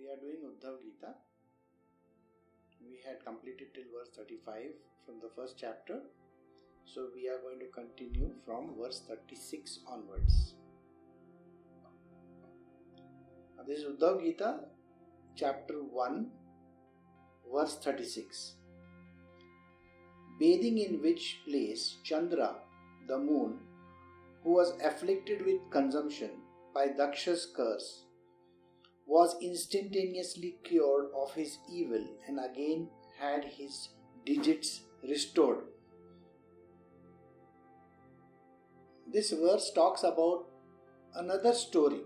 we are doing Uddhav Gita. We had completed till verse 35 from the first chapter. So we are going to continue from verse 36 onwards. This is Uddhav Gita, chapter 1, verse 36. Bathing in which place Chandra, the moon, who was afflicted with consumption by Daksha's curse, was instantaneously cured of his evil and again had his digits restored. This verse talks about another story.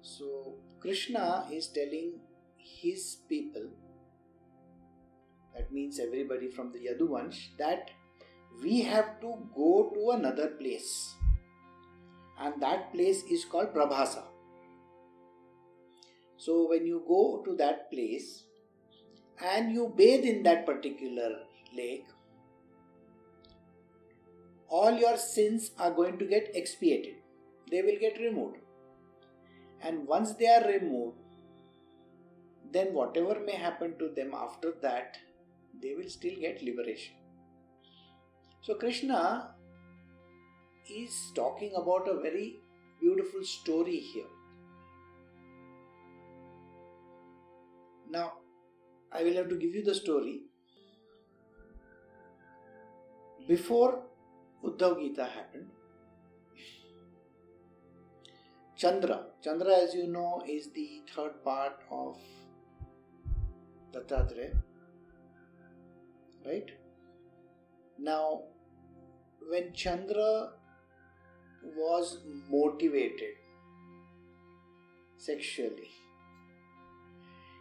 So, Krishna is telling his people, that means everybody from the Yaduvansh, that we have to go to another place. And that place is called Prabhasa. So, when you go to that place and you bathe in that particular lake, all your sins are going to get expiated. They will get removed. And once they are removed, then whatever may happen to them after that, they will still get liberation. So, Krishna is talking about a very beautiful story here. Now, I will have to give you the story. Before Uddhav Gita happened, Chandra, Chandra, as you know, is the third part of Dattatreya, right? Now, when Chandra was motivated sexually,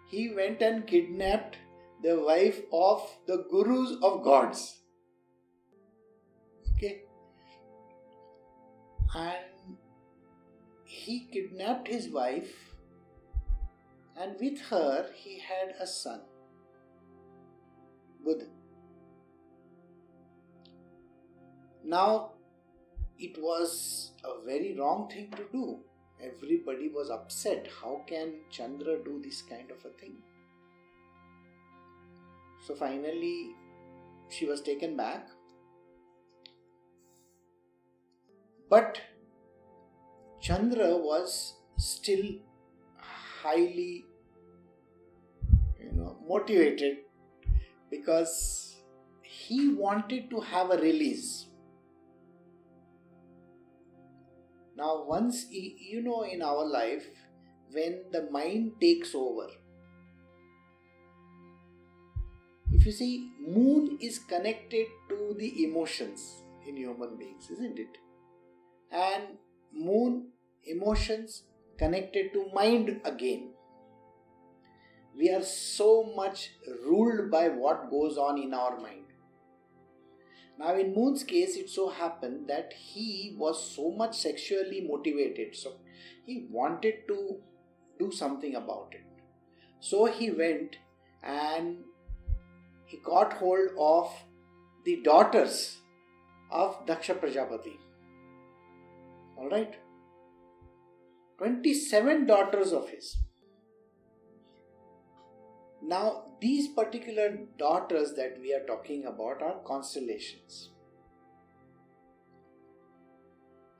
he went and kidnapped the wife of the gurus of gods. Okay? And he kidnapped his wife, and with her he had a son, Buddha. Now, it was a very wrong thing to do. Everybody was upset. How can Chandra do this kind of a thing? So finally, she was taken back. But Chandra was still highly you know motivated because he wanted to have a release Now, once you know in our life, when the mind takes over, if you see, moon is connected to the emotions in human beings, isn't it? And moon emotions connected to mind again. We are so much ruled by what goes on in our mind. Now, in Moon's case, it so happened that he was so much sexually motivated, so he wanted to do something about it. So he went and he got hold of the daughters of Daksha Prajapati. Alright? 27 daughters of his. Now, these particular daughters that we are talking about are constellations.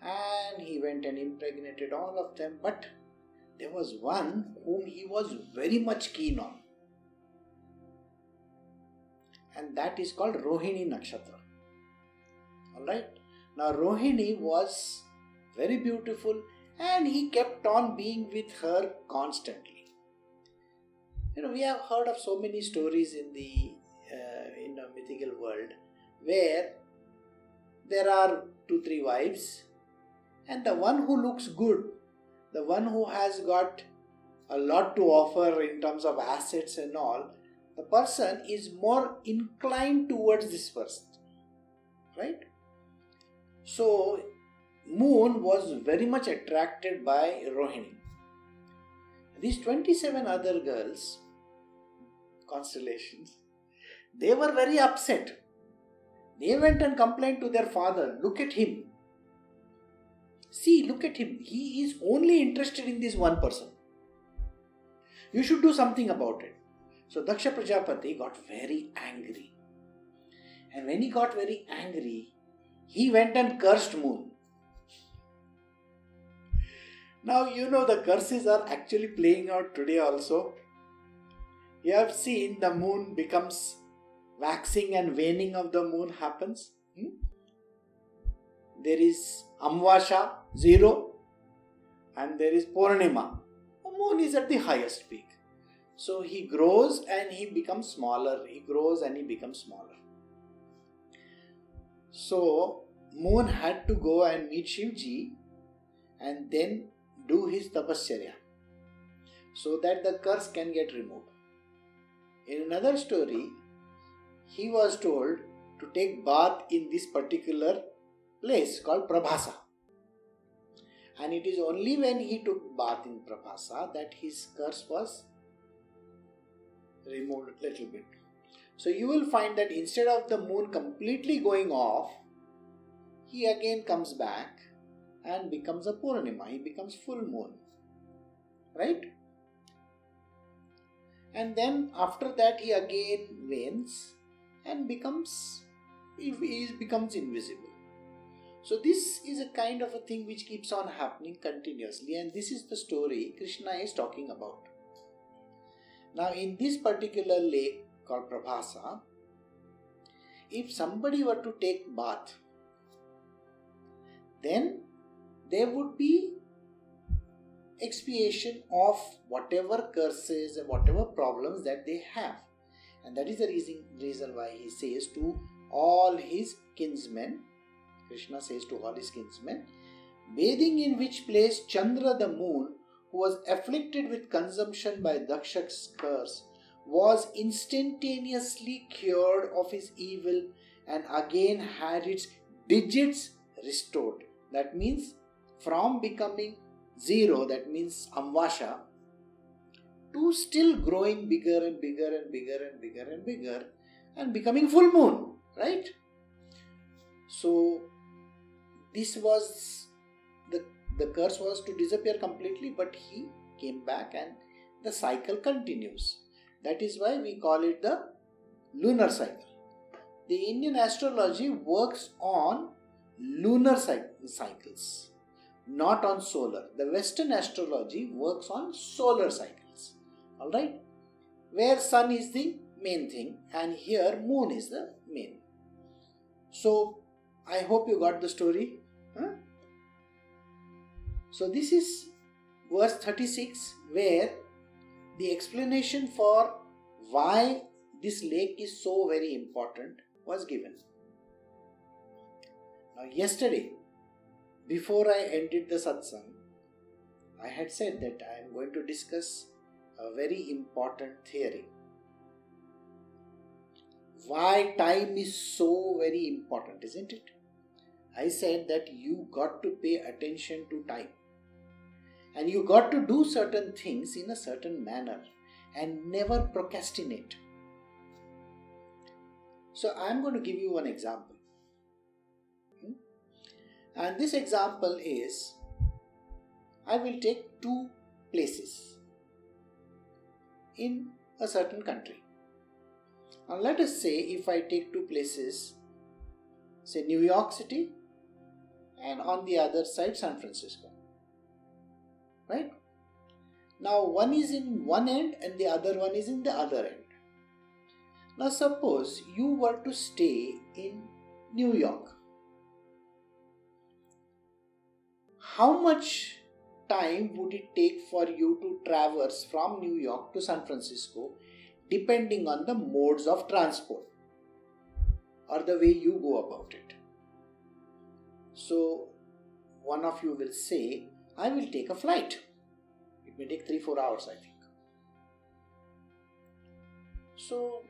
And he went and impregnated all of them, but there was one whom he was very much keen on. And that is called Rohini Nakshatra. Alright? Now, Rohini was very beautiful and he kept on being with her constantly you know we have heard of so many stories in the uh, in a mythical world where there are two three wives and the one who looks good the one who has got a lot to offer in terms of assets and all the person is more inclined towards this person right? So moon was very much attracted by rohini. These 27 other girls constellations, they were very upset. They went and complained to their father, Look at him. See, look at him. He is only interested in this one person. You should do something about it. So Daksha Prajapati got very angry. And when he got very angry, he went and cursed moon. Now you know the curses are actually playing out today also. You have seen the moon becomes waxing and waning of the moon happens. Hmm? There is Amavasya, zero, and there is Purnima. The moon is at the highest peak. So he grows and he becomes smaller. He grows and he becomes smaller. So Moon had to go and meet Shivji and then do his tapasya so that the curse can get removed. In another story, he was told to take bath in this particular place called Prabhasa. And it is only when he took bath in Prabhasa that his curse was removed a little bit. So you will find that instead of the moon completely going off, he again comes back and becomes a Purnima, he becomes full moon. Right? And then after that he again wanes and becomes he becomes invisible. So this is a kind of a thing which keeps on happening continuously, and this is the story Krishna is talking about. Now, in this particular lake called Prabhasa, if somebody were to take bath, then there would be expiation of whatever curses and whatever problems that they have. And that is the reason, reason why he says to all his kinsmen, Krishna says to all his kinsmen, bathing in which place Chandra the moon who was afflicted with consumption by Daksha's curse, was instantaneously cured of his evil and again had its digits restored. That means from becoming zero, that means Amavasya, to still growing bigger and bigger and bigger and bigger and bigger and becoming full moon, right? So, this was the curse was to disappear completely, but he came back and the cycle continues. That is why we call it the lunar cycle. The Indian astrology works on lunar cycles, not on solar. The Western astrology works on solar cycles. Alright? Where sun is the main thing, and here moon is the main. So, I hope you got the story. Huh? So, this is verse 36 where the explanation for why this lake is so very important was given. Now, yesterday, before I ended the satsang, I had said that I am going to discuss a very important theory. Why time is so very important, isn't it? I said that you got to pay attention to time and you got to do certain things in a certain manner and never procrastinate. So, I'm going to give you one example. And this example is I will take two places in a certain country. Now, let us say if I take two places, say New York City and on the other side San Francisco right? Now one is in one end and the other one is in the other end. Now suppose you were to stay in new york how much time would it take for you to traverse from new york to san francisco depending on the modes of transport or the way you go about it so one of you will say I will take a flight. It may take 3 4 hours, I think. So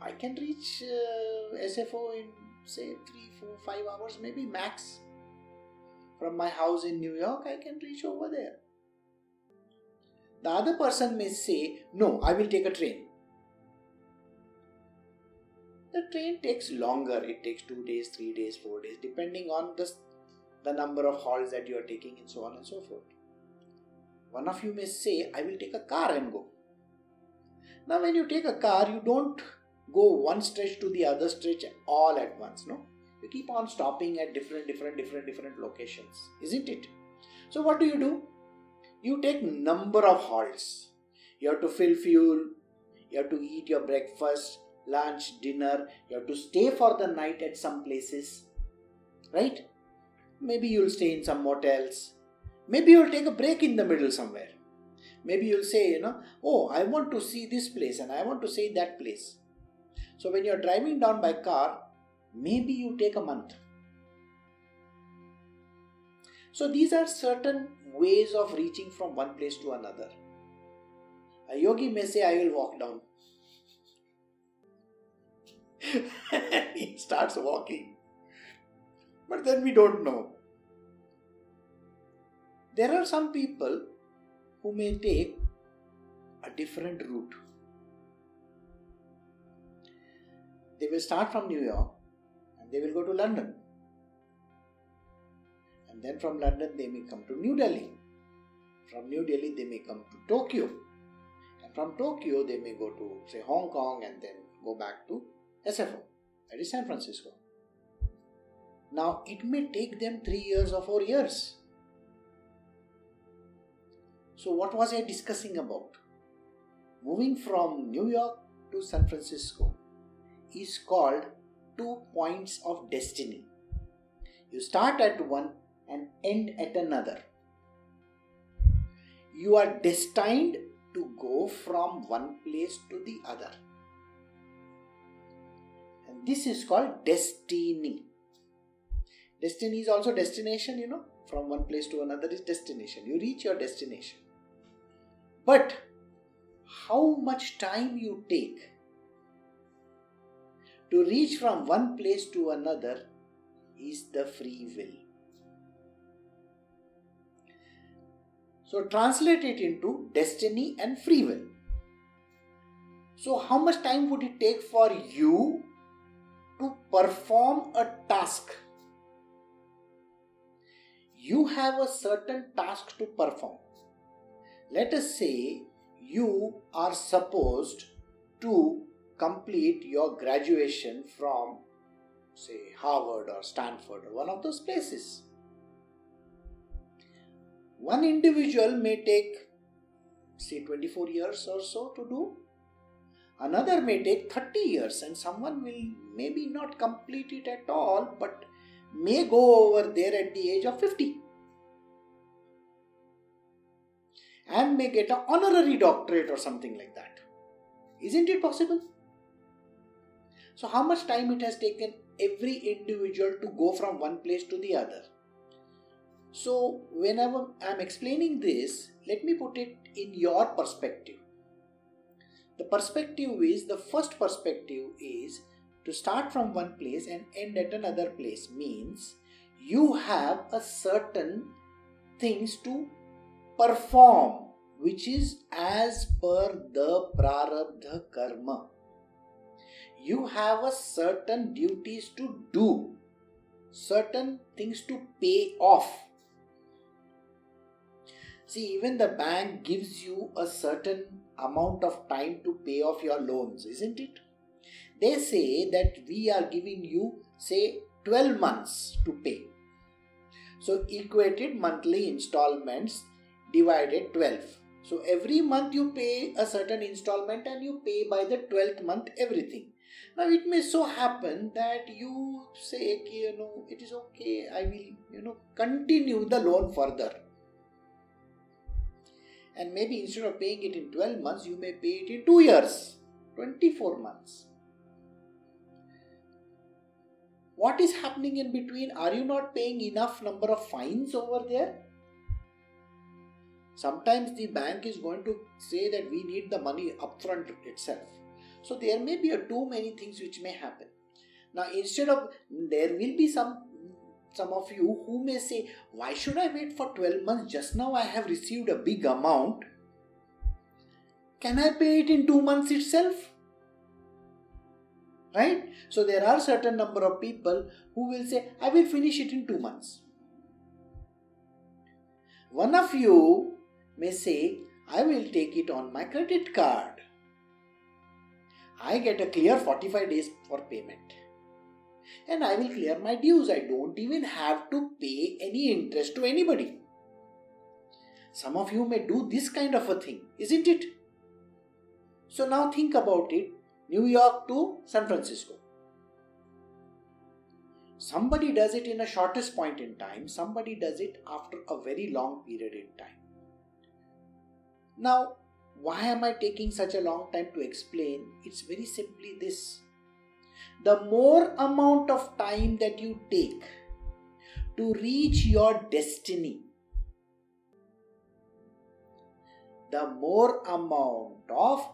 I can reach uh, SFO in say 3 4 5 hours, maybe max. From my house in New York, I can reach over there. The other person may say, No, I will take a train. The train takes longer, it takes 2 days, 3 days, 4 days, depending on the the number of halts that you are taking, and so on and so forth. One of you may say, I will take a car and go. Now, when you take a car, you don't go one stretch to the other stretch all at once, no? You keep on stopping at different, different, different, different locations, isn't it? So, what do you do? You take number of halts. You have to fill fuel. You have to eat your breakfast, lunch, dinner. You have to stay for the night at some places, right? Maybe you'll stay in some motels. Maybe you'll take a break in the middle somewhere. Maybe you'll say, you know, oh, I want to see this place and I want to see that place. So when you're driving down by car, maybe you take a month. So these are certain ways of reaching from one place to another. A yogi may say, I will walk down. he starts walking. But then we don't know. There are some people who may take a different route. They will start from New York they will go to London. And then from London they may come to New Delhi. From New Delhi they may come to Tokyo. And from Tokyo they may go to, say, Hong Kong and then go back to SFO, that is San Francisco. Now it may take them three years or four years so, what was I discussing about? Moving from New York to San Francisco is called two points of destiny. You start at one and end at another. You are destined to go from one place to the other. And this is called destiny. Destiny is also destination, you know. From one place to another is destination. You reach your destination. But how much time you take to reach from one place to another is the free will. So translate it into destiny and free will. So, how much time would it take for you to perform a task? You have a certain task to perform let us say you are supposed to complete your graduation from say Harvard or Stanford or one of those places. One individual may take say 24 years or so to do. Another may take 30 years and someone will maybe not complete it at all but may go over there at the age of 50. and may get an honorary doctorate or something like that. Isn't it possible? So, how much time it has taken every individual to go from one place to the other? So, whenever I'm explaining this, let me put it in your perspective. The perspective is the first perspective is to start from one place and end at another place means you have a certain things to perform which is as per the prarabdha karma. You have a certain duties to do, certain things to pay off. See, even the bank gives you a certain amount of time to pay off your loans, isn't it? They say that we are giving you, say, 12 months to pay. So, equated monthly installments divided 12. So every month you pay a certain installment and you pay by the 12th month everything. Now it may so happen that you say, okay, you know, it is okay, I will, you know, continue the loan further. And maybe instead of paying it in 12 months, you may pay it in 2 years, 24 months. What is happening in between? Are you not paying enough number of fines over there? sometimes the bank is going to say that we need the money upfront itself. So there may be a too many things which may happen. Now instead of there will be some some of you who may say, why should I wait for 12 months? Just now I have received a big amount. Can I pay it in two months itself? Right? So there are certain number of people who will say, I will finish it in two months. One of you may say, I will take it on my credit card. I get a clear 45 days for payment. And I will clear my dues. I don't even have to pay any interest to anybody. Some of you may do this kind of a thing, isn't it? So now think about it New York to San Francisco. Somebody does it in a shortest point in time, somebody does it after a very long period in time. Now, why am I taking such a long time to explain? It's very simply this. The more amount of time that you take to reach your destiny, the more amount of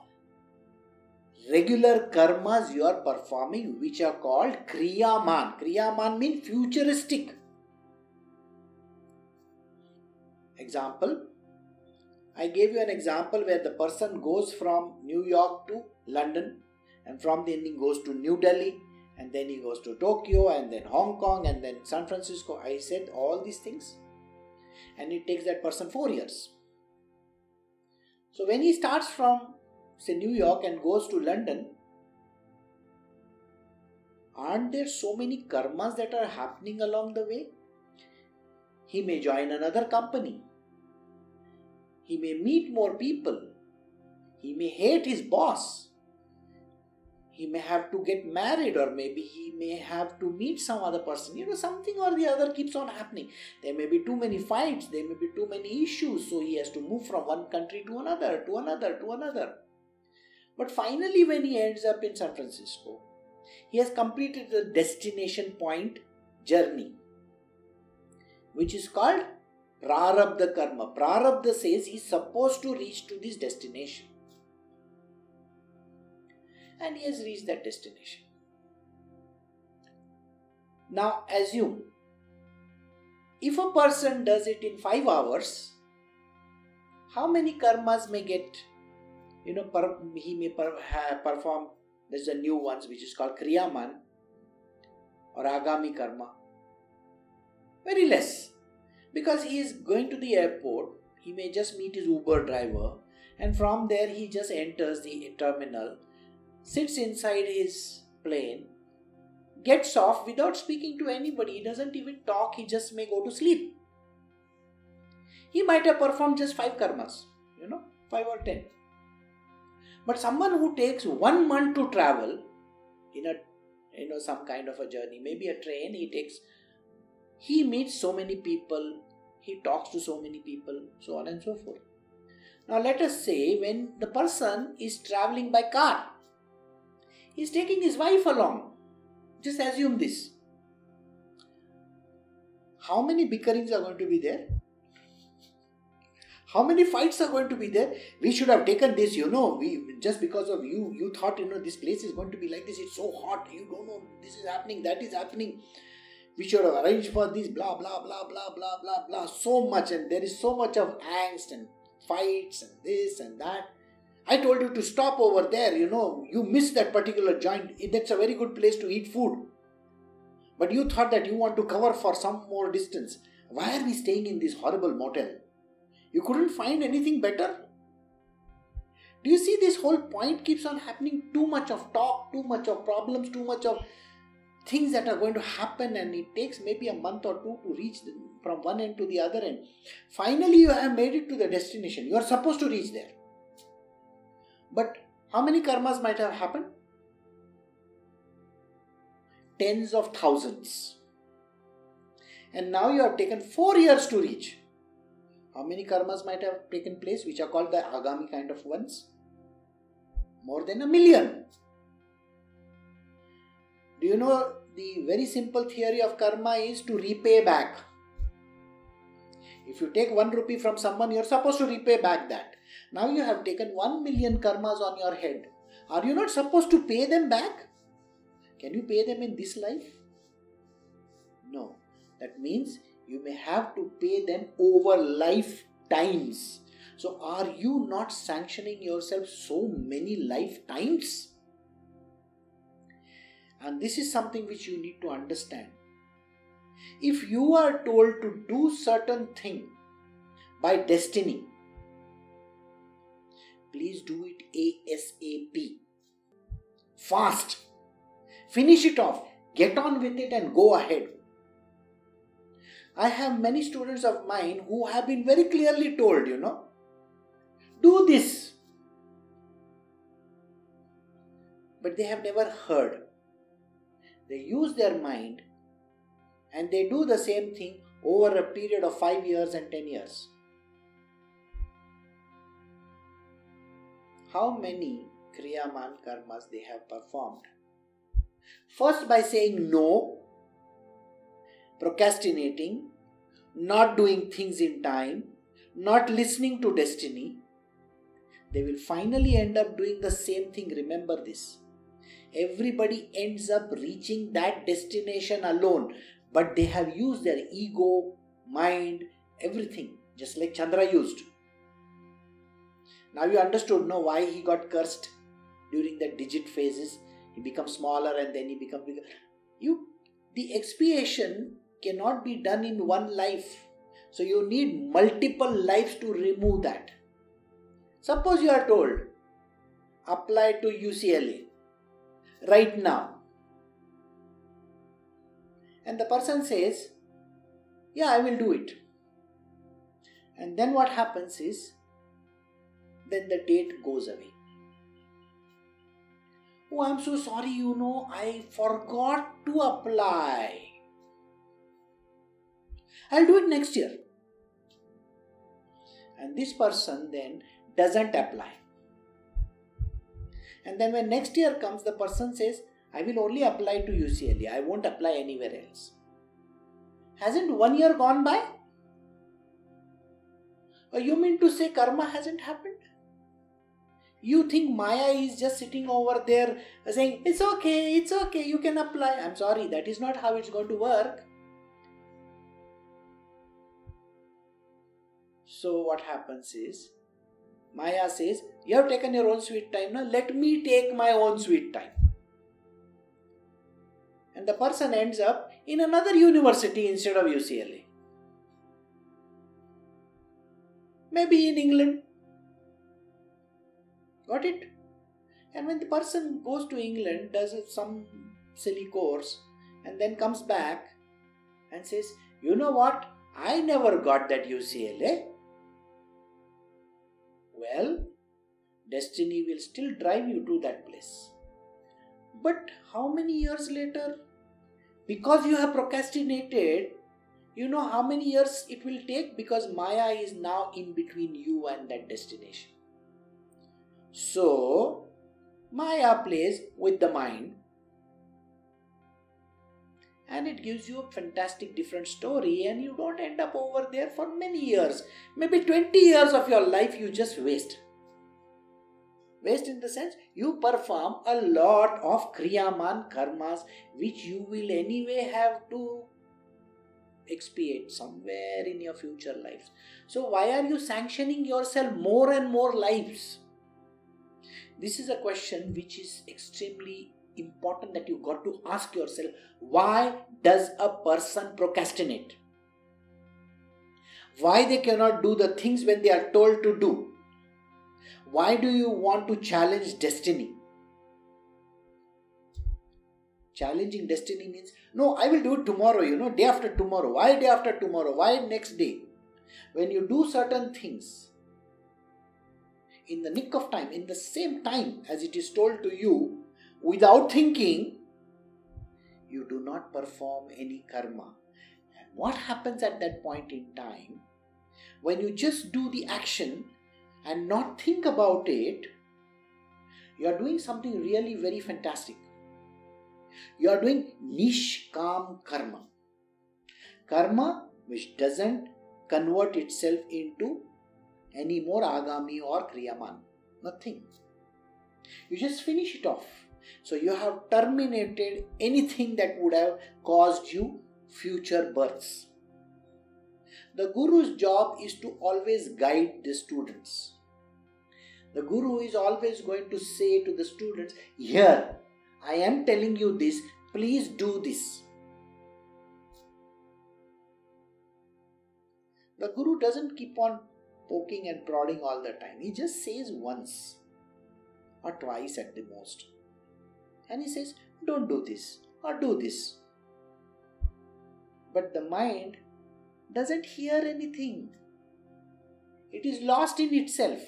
regular karmas you are performing, which are called Kriyaman. Kriyaman means futuristic. Example I gave you an example where the person goes from New York to London and from the ending goes to New Delhi and then he goes to Tokyo and then Hong Kong and then San Francisco. I said all these things and it takes that person four years. So when he starts from say New York and goes to London, aren't there so many karmas that are happening along the way? He may join another company he may meet more people. He may hate his boss. He may have to get married, or maybe he may have to meet some other person. You know, something or the other keeps on happening. There may be too many fights, there may be too many issues, so he has to move from one country to another, to another, to another. But finally, when he ends up in San Francisco, he has completed the destination point journey, which is called Prarabdha karma. Prarabdha says he's supposed to reach to this destination. And he has reached that destination. Now assume if a person does it in 5 hours, how many karmas may get, you know, per, he may per, perform, there's a new ones which is called Kriyaman or Agami karma. Very less because he is going to the airport he may just meet his uber driver and from there he just enters the terminal sits inside his plane gets off without speaking to anybody he doesn't even talk he just may go to sleep. He might have performed just five karmas you know five or ten. But someone who takes one month to travel in a you know some kind of a journey maybe a train he takes he meets so many people, he talks to so many people, so on and so forth. Now, let us say when the person is traveling by car, he is taking his wife along. Just assume this. How many bickerings are going to be there? How many fights are going to be there? We should have taken this, you know. We just because of you, you thought, you know, this place is going to be like this. It's so hot. You don't know this is happening, that is happening we should have arranged for this, blah, blah, blah, blah, blah, blah, blah, so much, and there is so much of angst and fights and this and that. I told you to stop over there, you know, you missed that particular joint. That's a very good place to eat food. But you thought that you want to cover for some more distance. Why are we staying in this horrible motel? You couldn't find anything better? Do you see this whole point keeps on happening? Too much of talk, too much of problems, too much of things that are going to happen and it takes maybe a month or two to reach the, from one end to the other end. Finally you have made it to the destination. You are supposed to reach there. But how many karmas might have happened? Tens of thousands. And now you have taken 4 years to reach. How many karmas might have taken place which are called the agami kind of ones? More than a million do you know the very simple theory of karma is to repay back. If you take one rupee from someone, you're supposed to repay back that. Now you have taken one million karmas on your head. Are you not supposed to pay them back? Can you pay them in this life? No. That means you may have to pay them over lifetimes. So, are you not sanctioning yourself so many lifetimes? And this is something which you need to understand. If you are told to do certain thing by destiny, please do it ASAP. fast. Finish it off. Get on with it and go ahead. I have many students of mine who have been very clearly told, you know, do this. But they have never heard. They use their mind and they do the same thing over a period of 5 years and 10 years. How many Kriyaman karmas they have performed? First, by saying no, procrastinating, not doing things in time, not listening to destiny, they will finally end up doing the same thing. Remember this. Everybody ends up reaching that destination alone, but they have used their ego, mind, everything, just like Chandra used. Now you understood no why he got cursed during the digit phases. He becomes smaller and then he becomes bigger. You the expiation cannot be done in one life. So you need multiple lives to remove that. Suppose you are told apply to UCLA right now. And the person says, Yeah, I will do it. And then what happens is, then the date goes away. Oh, I'm so sorry, you know, I forgot to apply. I'll do it next year. And this person then doesn't apply. And then when next year comes, the person says, I will only apply to UCLA, I won't apply anywhere else. Hasn't one year gone by? Or you mean to say karma hasn't happened? You think Maya is just sitting over there saying, It's okay, it's okay, you can apply. I'm sorry, that is not how it's going to work. So, what happens is, Maya says, You have taken your own sweet time now, let me take my own sweet time. And the person ends up in another university instead of UCLA. Maybe in England. Got it? And when the person goes to England, does some silly course, and then comes back and says, You know what? I never got that UCLA. Well, destiny will still drive you to that place. But how many years later? Because you have procrastinated, you know how many years it will take because Maya is now in between you and that destination. So, Maya plays with the mind and it gives you a fantastic different story and you don't end up over there for many years. Maybe 20 years of your life you just waste. Waste in the sense you perform a lot of kriyaman karmas which you will anyway have to expiate somewhere in your future lives. So why are you sanctioning yourself more and more lives? This is a question which is extremely important that you got to ask yourself why does a person procrastinate? Why they cannot do the things when they are told to do? Why do you want to challenge destiny? Challenging destiny means, no, I will do it tomorrow, you know, day after tomorrow. Why day after tomorrow? Why next day? When you do certain things in the nick of time, in the same time as it is told to you, without thinking, you do not perform any karma. And what happens at that point in time? When you just do the action and not think about it, you are doing something really very fantastic. You are doing nishkam karma. Karma which doesn't convert itself into any more agami or kriyaman. Nothing. You just finish it off. So you have terminated anything that would have caused you future births. The Guru's job is to always guide the students. The Guru is always going to say to the students, Here, I am telling you this, please do this. The Guru doesn't keep on poking and prodding all the time, he just says once or twice at the most. And he says, Don't do this or do this. But the mind doesn't hear anything, it is lost in itself.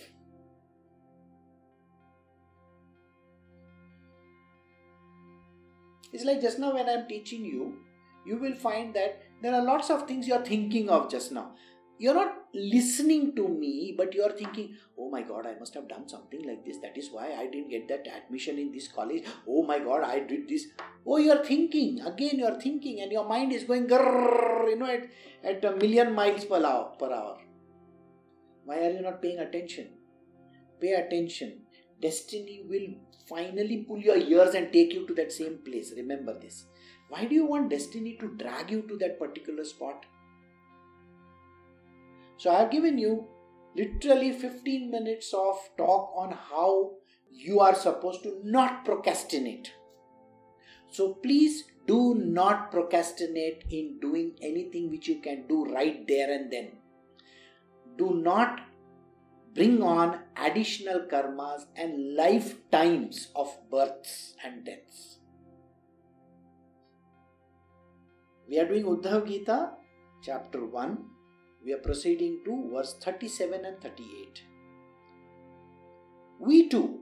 It's like just now when I'm teaching you, you will find that there are lots of things you're thinking of just now you're not listening to me but you're thinking oh my god i must have done something like this. That is why i didn't get that admission in this college. Oh my god i did this. Oh you're thinking. Again you're thinking and your mind is going grrr, you know at, at a million miles per hour per hour. Why are you not paying attention? Pay attention. Destiny will finally pull your ears and take you to that same place. Remember this. Why do you want destiny to drag you to that particular spot so I have given you literally 15 minutes of talk on how you are supposed to not procrastinate. So please do not procrastinate in doing anything which you can do right there and then. Do not bring on additional karmas and lifetimes of births and deaths. We are doing Uddhav Gita, chapter 1, we are proceeding to verse 37 and 38. We too,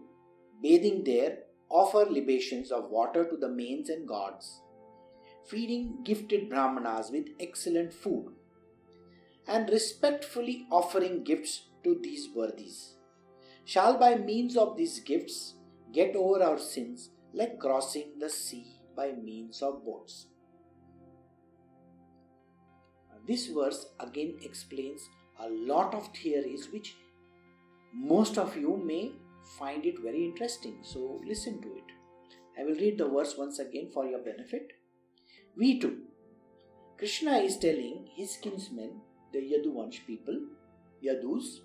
bathing there, offer libations of water to the manes and gods, feeding gifted brahmanas with excellent food, and respectfully offering gifts to these worthies, shall by means of these gifts get over our sins like crossing the sea by means of boats. This verse again explains a lot of theories which most of you may find it very interesting. So listen to it. I will read the verse once again for your benefit. We too. Krishna is telling his kinsmen, the Yaduvansh people, Yadus,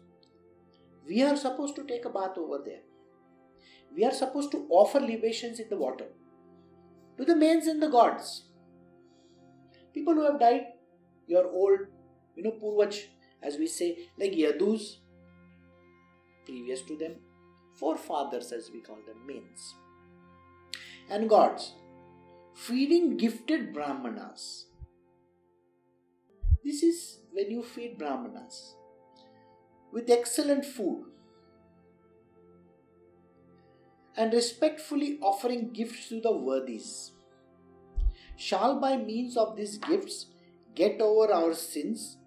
we are supposed to take a bath over there. We are supposed to offer libations in the water to the manes and the gods. People who have died your old, you know, Purvaj, as we say, like Yadus, previous to them, forefathers as we call them, means. And gods, feeding gifted Brahmanas. This is when you feed Brahmanas with excellent food and respectfully offering gifts to the worthies shall by means of these gifts get over our sins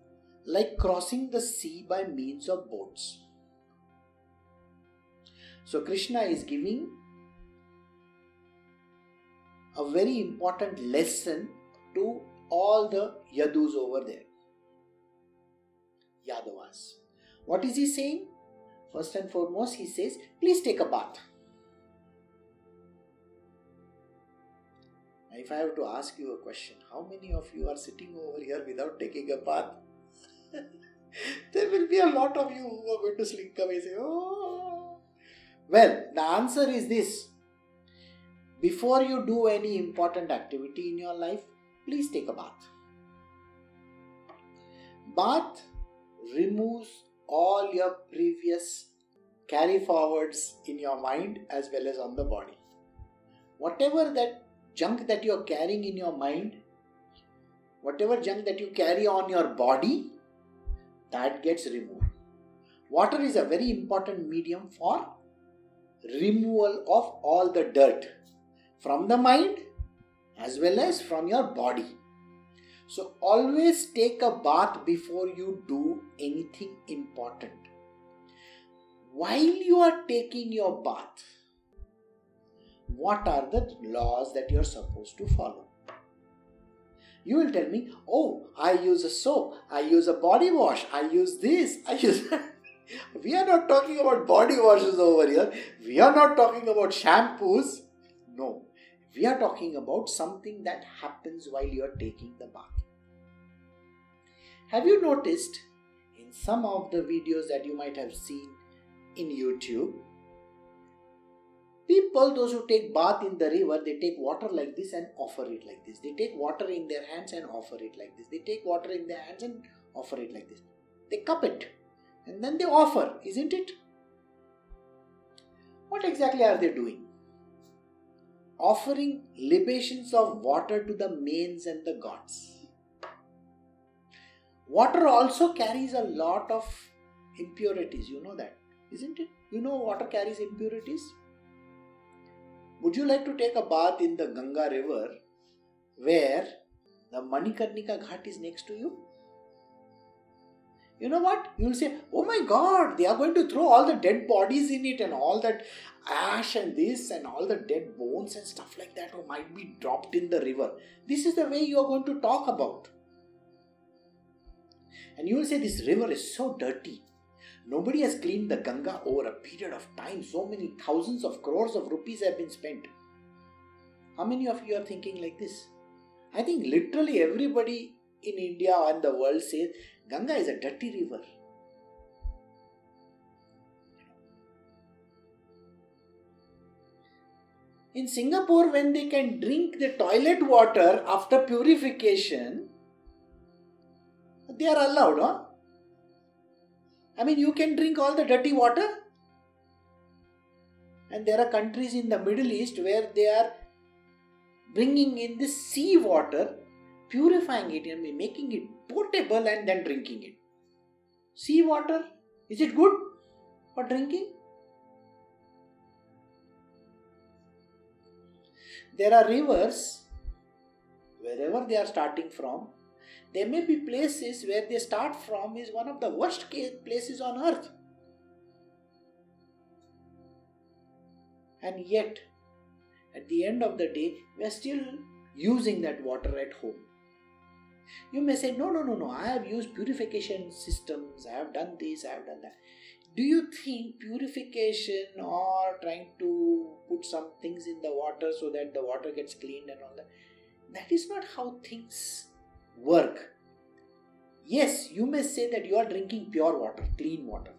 like crossing the sea by means of boats. So, Krishna is giving a very important lesson to all the Yadus over there. Yadavas. What is he saying? First and foremost, he says, please take a bath. If I have to ask you a question, how many of you are sitting over here without taking a bath? there will be a lot of you who are going to slink away and say, Oh. Well, the answer is this before you do any important activity in your life, please take a bath. Bath removes all your previous carry forwards in your mind as well as on the body. Whatever that junk that you're carrying in your mind, whatever junk that you carry on your body, that gets removed. Water is a very important medium for removal of all the dirt from the mind as well as from your body. So, always take a bath before you do anything important. While you are taking your bath, what are the laws that you're supposed to follow. You will tell me, oh, I use a soap, I use a body wash, I use this, I use we are not talking about body washes over here. We are not talking about shampoos. No. We are talking about something that happens while you are taking the bath. Have you noticed in some of the videos that you might have seen in YouTube, People, those who take bath in the river, they take water like this and offer it like this. They take water in their hands and offer it like this. They take water in their hands and offer it like this. They cup it and then they offer, isn't it? What exactly are they doing? offering libations of water to the manes and the gods. Water also carries a lot of impurities, you know that, isn't it? You know water carries impurities? Would you like to take a bath in the Ganga river where the Manikarnika Ghat is next to you? You know what? You'll say, Oh my god, they are going to throw all the dead bodies in it and all that ash and this and all the dead bones and stuff like that might be dropped in the river. This is the way you are going to talk about. And you will say, This river is so dirty. Nobody has cleaned the Ganga over a period of time. So many thousands of crores of rupees have been spent. How many of you are thinking like this? I think literally everybody in India and the world says Ganga is a dirty river. In Singapore, when they can drink the toilet water after purification, they are allowed, huh? I mean, you can drink all the dirty water. And there are countries in the Middle East where they are bringing in the sea water, purifying it and making it potable and then drinking it. Sea water, is it good for drinking? There are rivers, wherever they are starting from, there may be places where they start from is one of the worst places on earth. And yet, at the end of the day, we are still using that water at home. You may say, No, no, no, no, I have used purification systems, I have done this, I have done that. Do you think purification or trying to put some things in the water so that the water gets cleaned and all that? That is not how things work. Yes, you may say that you are drinking pure water, clean water.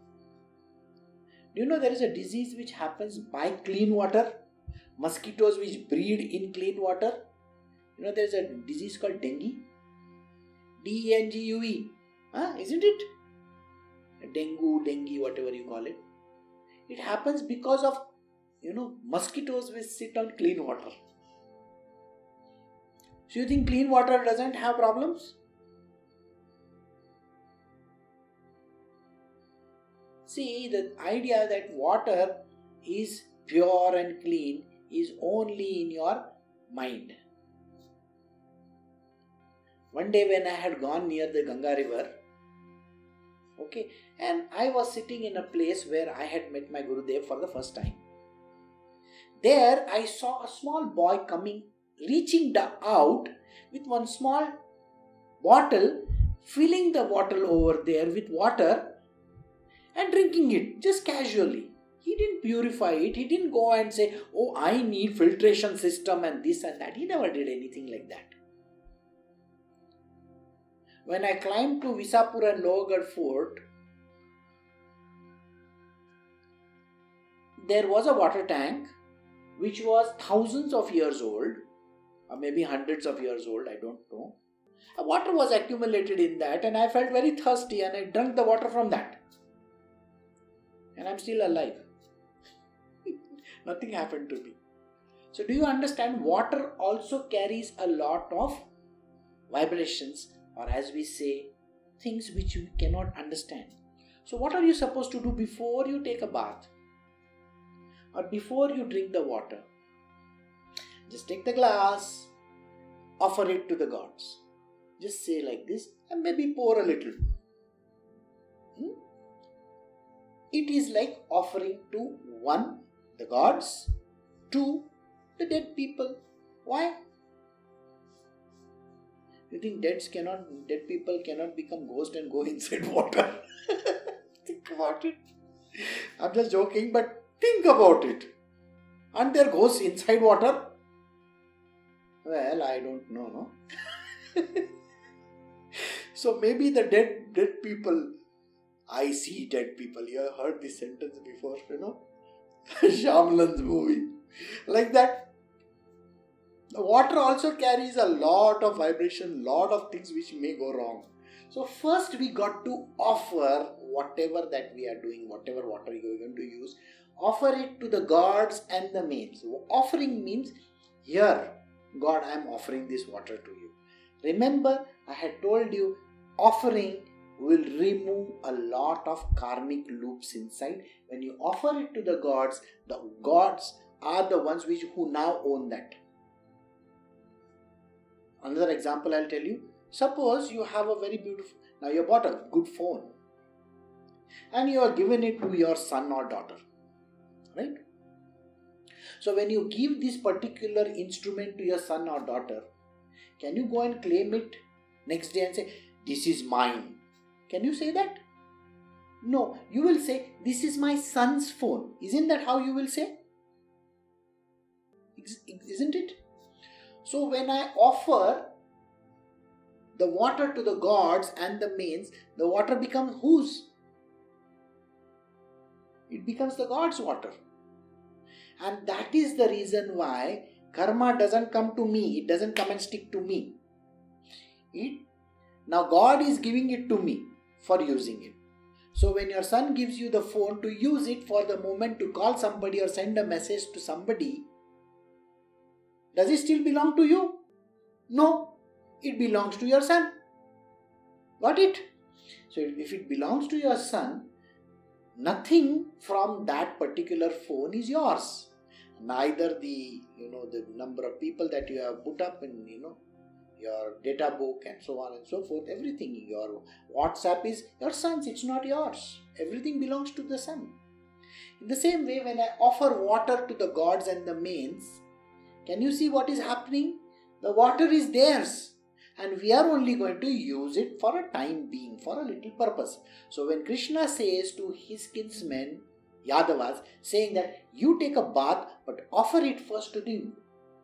Do you know there is a disease which happens by clean water? Mosquitoes which breed in clean water. You know there is a disease called dengue. D E N G U E. Huh? Isn't it? Dengue, dengue, whatever you call it. It happens because of you know mosquitoes which sit on clean water. So you think clean water doesn't have problems? See, the idea that water is pure and clean is only in your mind. One day, when I had gone near the Ganga river, okay, and I was sitting in a place where I had met my Gurudev for the first time. There, I saw a small boy coming reaching out with one small bottle, filling the bottle over there with water and drinking it just casually. He didn't purify it. He didn't go and say, Oh, I need filtration system and this and that. He never did anything like that. When I climbed to Visapur and Lohagad Fort, there was a water tank which was thousands of years old maybe hundreds of years old, I don't know. Water was accumulated in that, and I felt very thirsty, and I drank the water from that. And I'm still alive. Nothing happened to me. So, do you understand? Water also carries a lot of vibrations, or as we say, things which you cannot understand. So, what are you supposed to do before you take a bath? Or before you drink the water? Just take the glass, offer it to the gods. Just say like this and maybe pour a little. Hmm? It is like offering to one, the gods, two, the dead people. Why? You think deads cannot, dead people cannot become ghost and go inside water? think about it. I'm just joking, but think about it. Aren't there ghosts inside water? Well, I don't know, no? so maybe the dead dead people I see dead people. You have heard this sentence before, you know? Shyamalan's movie. Like that. The water also carries a lot of vibration, lot of things which may go wrong. So first we got to offer whatever that we are doing, whatever water you are going to use, offer it to the gods and the manes. Offering means Here, God, I am offering this water to you. Remember, I had told you offering will remove a lot of karmic loops inside. When you offer it to the gods, the gods are the ones which who now own that. Another example I'll tell you. Suppose you have a very beautiful now you bought a good phone and you are giving it to your son or daughter. Right? So when you give this particular instrument to your son or daughter, can you go and claim it next day and say, This is mine? Can you say that? No, you will say, This is my son's phone. Isn't that how you will say? Isn't it? So when I offer the water to the gods and the manes, the water becomes whose? It becomes the God's water. And that is the reason why karma doesn't come to me, it doesn't come and stick to me. It now God is giving it to me for using it. So when your son gives you the phone to use it for the moment to call somebody or send a message to somebody, does it still belong to you? No, it belongs to your son. Got it? So if it belongs to your son, nothing from that particular phone is yours. Neither the you know the number of people that you have put up in you know your data book and so on and so forth. Everything your whatsapp is your son's it's not yours. Everything belongs to the son. In the same way when i offer water to the gods and the manes can you see what is happening? The water is theirs and we are only going to use it for a time being, for a little purpose. So when Krishna says to his kinsmen, Yadavas, saying that you take a bath but offer it first to the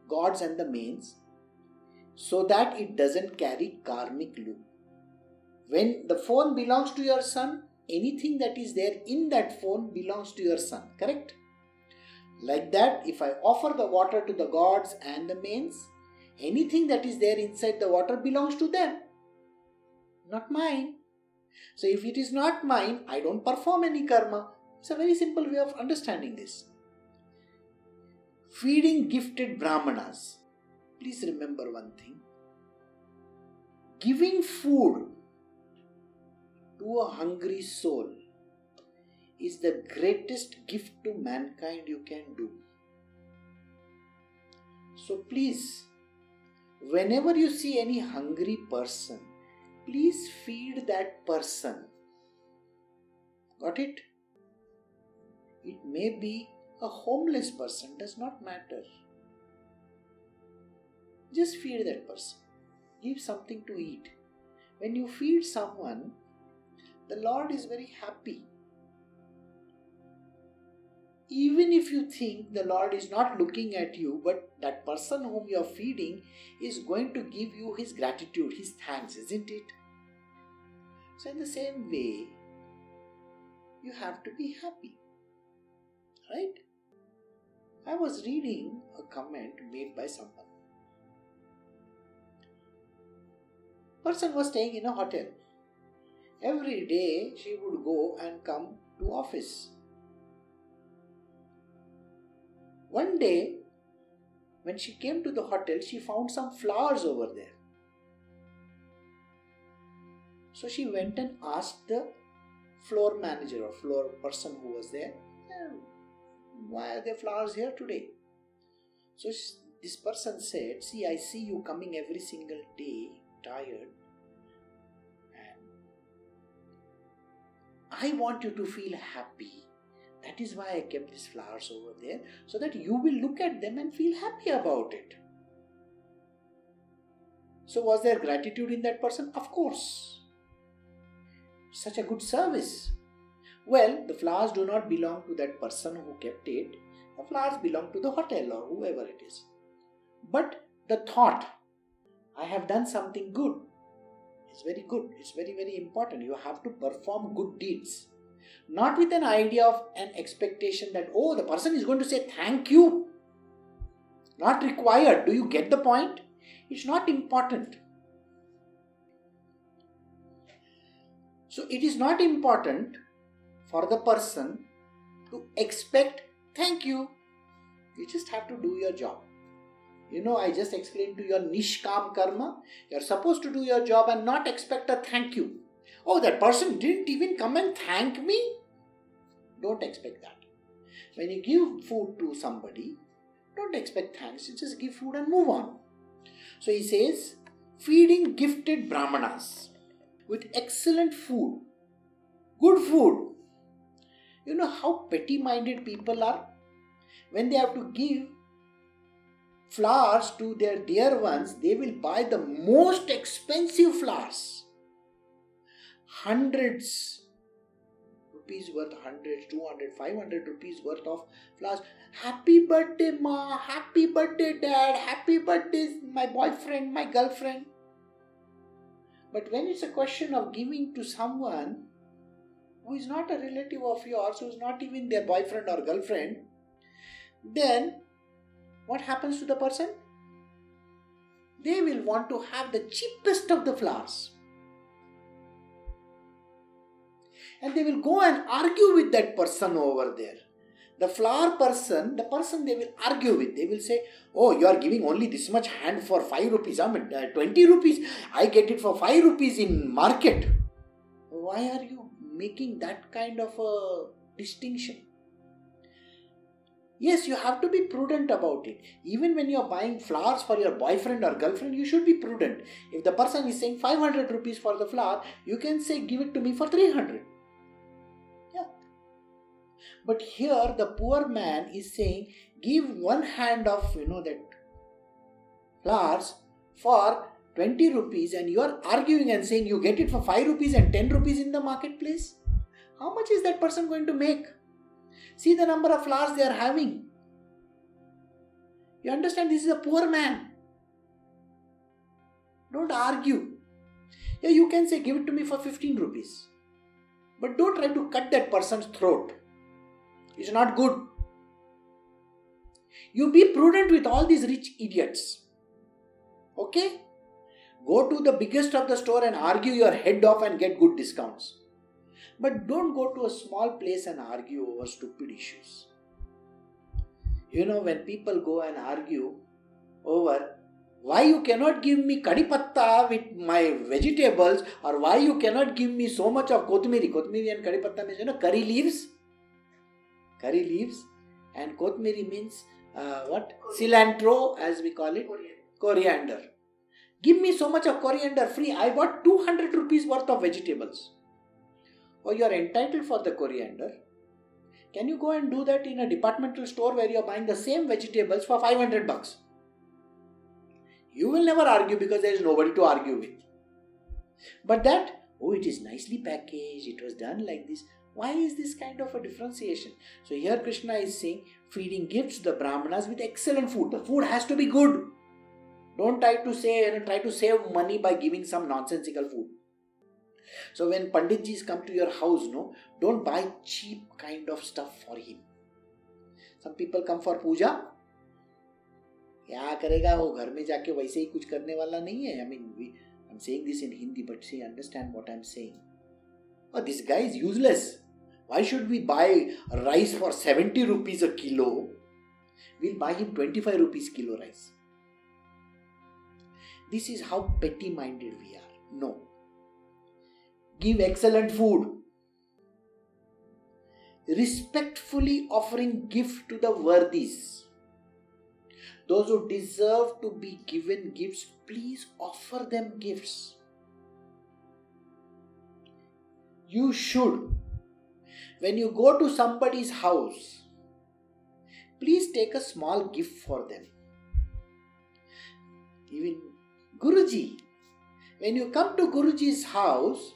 gods and the manes so that it doesn't carry karmic loop. When the phone belongs to your son, anything that is there in that phone belongs to your son, correct? Like that, if I offer the water to the gods and the manes, anything that is there inside the water belongs to them, not mine. So, if it is not mine, I don't perform any karma. It's a very simple way of understanding this. Feeding gifted brahmanas. Please remember one thing giving food to a hungry soul is the greatest gift to mankind you can do. So please whenever you see any hungry person, please feed that person. Got it? It may be a homeless person, does not matter. Just feed that person. Give something to eat. When you feed someone, the Lord is very happy even if you think the Lord is not looking at you, but that person whom you are feeding is going to give you his gratitude, his thanks, isn't it? So, in the same way, you have to be happy. Right? I was reading a comment made by someone. Person was staying in a hotel. Every day she would go and come to office One day, when she came to the hotel, she found some flowers over there. So she went and asked the floor manager or floor person who was there, why are there flowers here today? So this person said, See, I see you coming every single day, tired, I want you to feel happy that is why I kept these flowers over there so that you will look at them and feel happy about it. So, was there gratitude in that person? Of course. Such a good service. Well, the flowers do not belong to that person who kept it, the flowers belong to the hotel or whoever it is. But the thought, I have done something good, is very good. It's very, very important. You have to perform good deeds not with an idea of an expectation that, oh, the person is going to say thank you. Not required. Do you get the point? It's not important. So, it is not important for the person to expect thank you. You just have to do your job. You know, I just explained to you nishkam karma. You're supposed to do your job and not expect a thank you. Oh, that person didn't even come and thank me. Don't expect that. When you give food to somebody, don't expect thanks. You just give food and move on. So he says, feeding gifted brahmanas with excellent food, good food. You know how petty minded people are? When they have to give flowers to their dear ones, they will buy the most expensive flowers. Hundreds rupees worth, hundreds, 200, 500 rupees worth of flowers. Happy birthday, ma. Happy birthday, dad. Happy birthday, my boyfriend, my girlfriend. But when it's a question of giving to someone who is not a relative of yours, who is not even their boyfriend or girlfriend, then what happens to the person? They will want to have the cheapest of the flowers. And they will go and argue with that person over there. The flower person, the person they will argue with, they will say, Oh, you are giving only this much hand for 5 rupees, I mean, uh, 20 rupees. I get it for 5 rupees in market. Why are you making that kind of a distinction? Yes, you have to be prudent about it. Even when you are buying flowers for your boyfriend or girlfriend, you should be prudent. If the person is saying 500 rupees for the flower, you can say, Give it to me for 300. But here, the poor man is saying, Give one hand of, you know, that flowers for 20 rupees, and you are arguing and saying you get it for 5 rupees and 10 rupees in the marketplace. How much is that person going to make? See the number of flowers they are having. You understand this is a poor man. Don't argue. Yeah, you can say give it to me for 15 rupees. But don't try to cut that person's throat. It's not good. You be prudent with all these rich idiots. Okay? Go to the biggest of the store and argue your head off and get good discounts. But don't go to a small place and argue over stupid issues. You know, when people go and argue over why you cannot give me kadipatta with my vegetables or why you cannot give me so much of kothmiri. Kothmiri and kadipatta means, you know, curry leaves. Curry leaves. And kothmiri means uh, what? Cilantro, as we call it. Coriander. Coriander. Give me so much of coriander free. I bought 200 rupees worth of vegetables or you are entitled for the coriander, can you go and do that in a departmental store where you are buying the same vegetables for 500 bucks? You will never argue because there is nobody to argue with. But that, oh, it is nicely packaged, it was done like this. Why is this kind of a differentiation? So here Krishna is saying, feeding gifts the Brahmanas with excellent food. The food has to be good. Don't try to say try to save money by giving some nonsensical food. So when Panditjis come to your house, no, don't buy cheap kind of stuff for him. Some people come for puja. क्या करेगा वो घर में जाके वैसे ही कुछ करने वाला नहीं है I mean I am saying this in Hindi but see understand what I am saying और this guy is useless why should we buy rice for 70 rupees a kilo? We'll buy him 25 rupees kilo rice. This is how petty minded we are. No. Give excellent food, respectfully offering gift to the worthies. Those who deserve to be given gifts, please offer them gifts. You should, when you go to somebody's house, please take a small gift for them. Even Guruji, when you come to Guruji's house,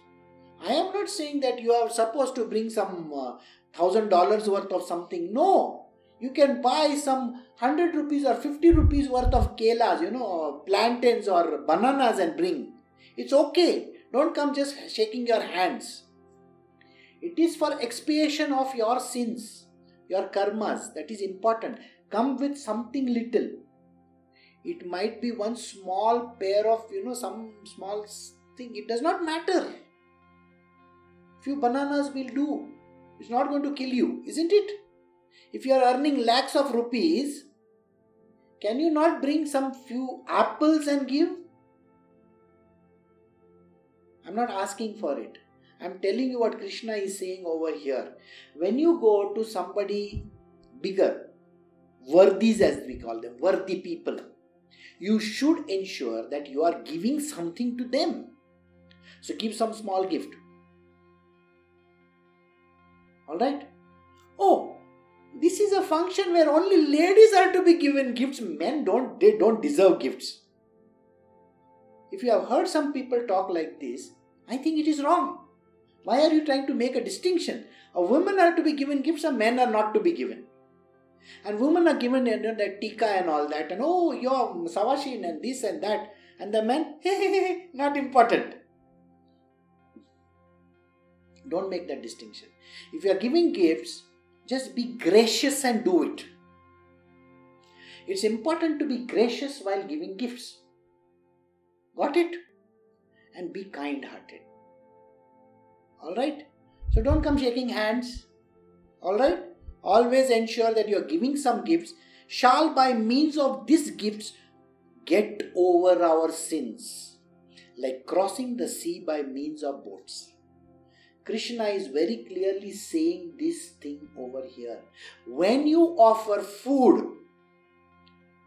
I am not saying that you are supposed to bring some uh, thousand dollars worth of something. No, you can buy some hundred rupees or fifty rupees worth of kelas, you know, plantains or bananas and bring. It's okay. Don't come just shaking your hands. It is for expiation of your sins, your karmas. That is important. Come with something little. It might be one small pair of, you know, some small thing. It does not matter few bananas will do. It's not going to kill you, isn't it? If you are earning lakhs of rupees, Can you not bring some few apples and give? I'm not asking for it. I'm telling you what Krishna is saying over here. When you go to somebody bigger, worthies as we call them, worthy people, you should ensure that you are giving something to them. So give some small gift. Alright? Oh, this is a function where only ladies are to be given gifts. Men don't they don't deserve gifts. If you have heard some people talk like this, I think it is wrong. Why are you trying to make a distinction? A women are to be given gifts, and men are not to be given. And women are given you know, that tika and all that, and oh, you're Savashin and this and that, and the men, not important. Don't make that distinction. If you are giving gifts, just be gracious and do it. It's important to be gracious while giving gifts. Got it? And be kind hearted. Alright? So don't come shaking hands. Alright? Always ensure that you are giving some gifts. Shall by means of these gifts get over our sins, like crossing the sea by means of boats. Krishna is very clearly saying this thing over here. When you offer food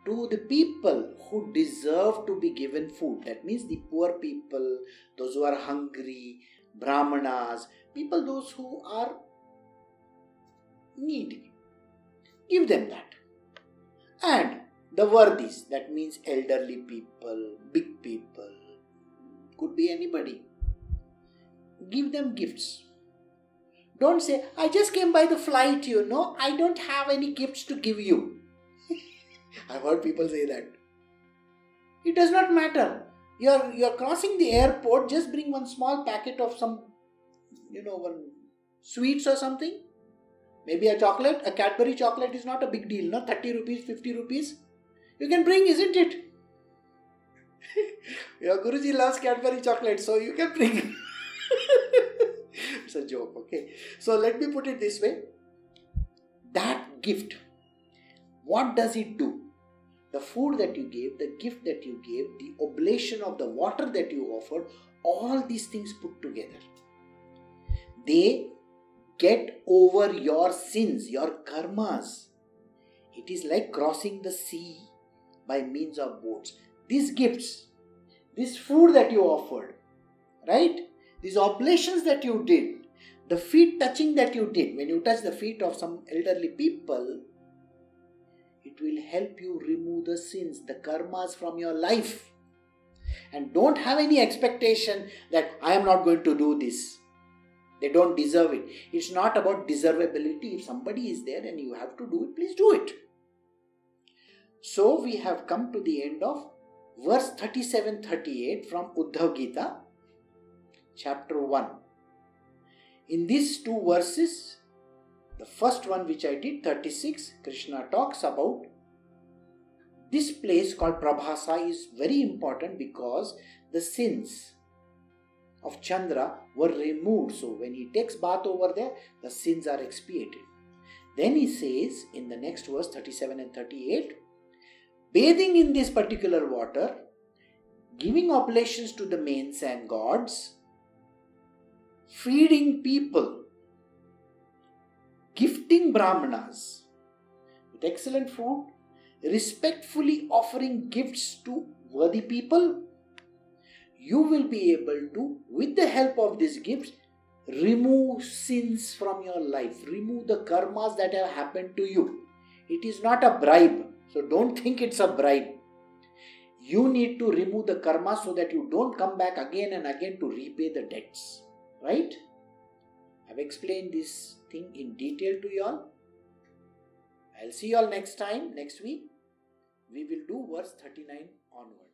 to the people who deserve to be given food, that means the poor people, those who are hungry, brahmanas, people those who are needy, give them that. And the worthies, that means elderly people, big people, could be anybody give them gifts. Don't say, I just came by the flight, you know, I don't have any gifts to give you. I've heard people say that. It does not matter. You're, you're crossing the airport, just bring one small packet of some, you know, one sweets or something. Maybe a chocolate, a Cadbury chocolate is not a big deal, no? 30 rupees, 50 rupees. You can bring, isn't it? Your Guruji loves Cadbury chocolate, so you can bring. it's a joke, okay? So let me put it this way that gift, what does it do? The food that you gave, the gift that you gave, the oblation of the water that you offered, all these things put together. They get over your sins, your karmas. It is like crossing the sea by means of boats. These gifts, this food that you offered, right? These oblations that you did, the feet touching that you did, when you touch the feet of some elderly people, it will help you remove the sins, the karmas from your life. And don't have any expectation that I am not going to do this. They don't deserve it. It's not about deservability. If somebody is there and you have to do it, please do it. So we have come to the end of verse 37 38 from Uddhav Gita chapter 1. In these two verses, the first one which I did, 36, Krishna talks about this place called Prabhasa is very important because the sins of Chandra were removed. So when he takes bath over there, the sins are expiated. Then he says in the next verse 37 and 38 bathing in this particular water, giving oblations to the manes and gods, feeding people, gifting brahmanas with excellent food, respectfully offering gifts to worthy people, you will be able to, with the help of these gifts, remove sins from your life, remove the karmas that have happened to you. It is not a bribe, so don't think it's a bribe. You need to remove the karma so that you don't come back again and again to repay the debts. Right? I've explained this thing in detail to y'all. I'll see y'all next time, next week. We will do verse 39 onwards.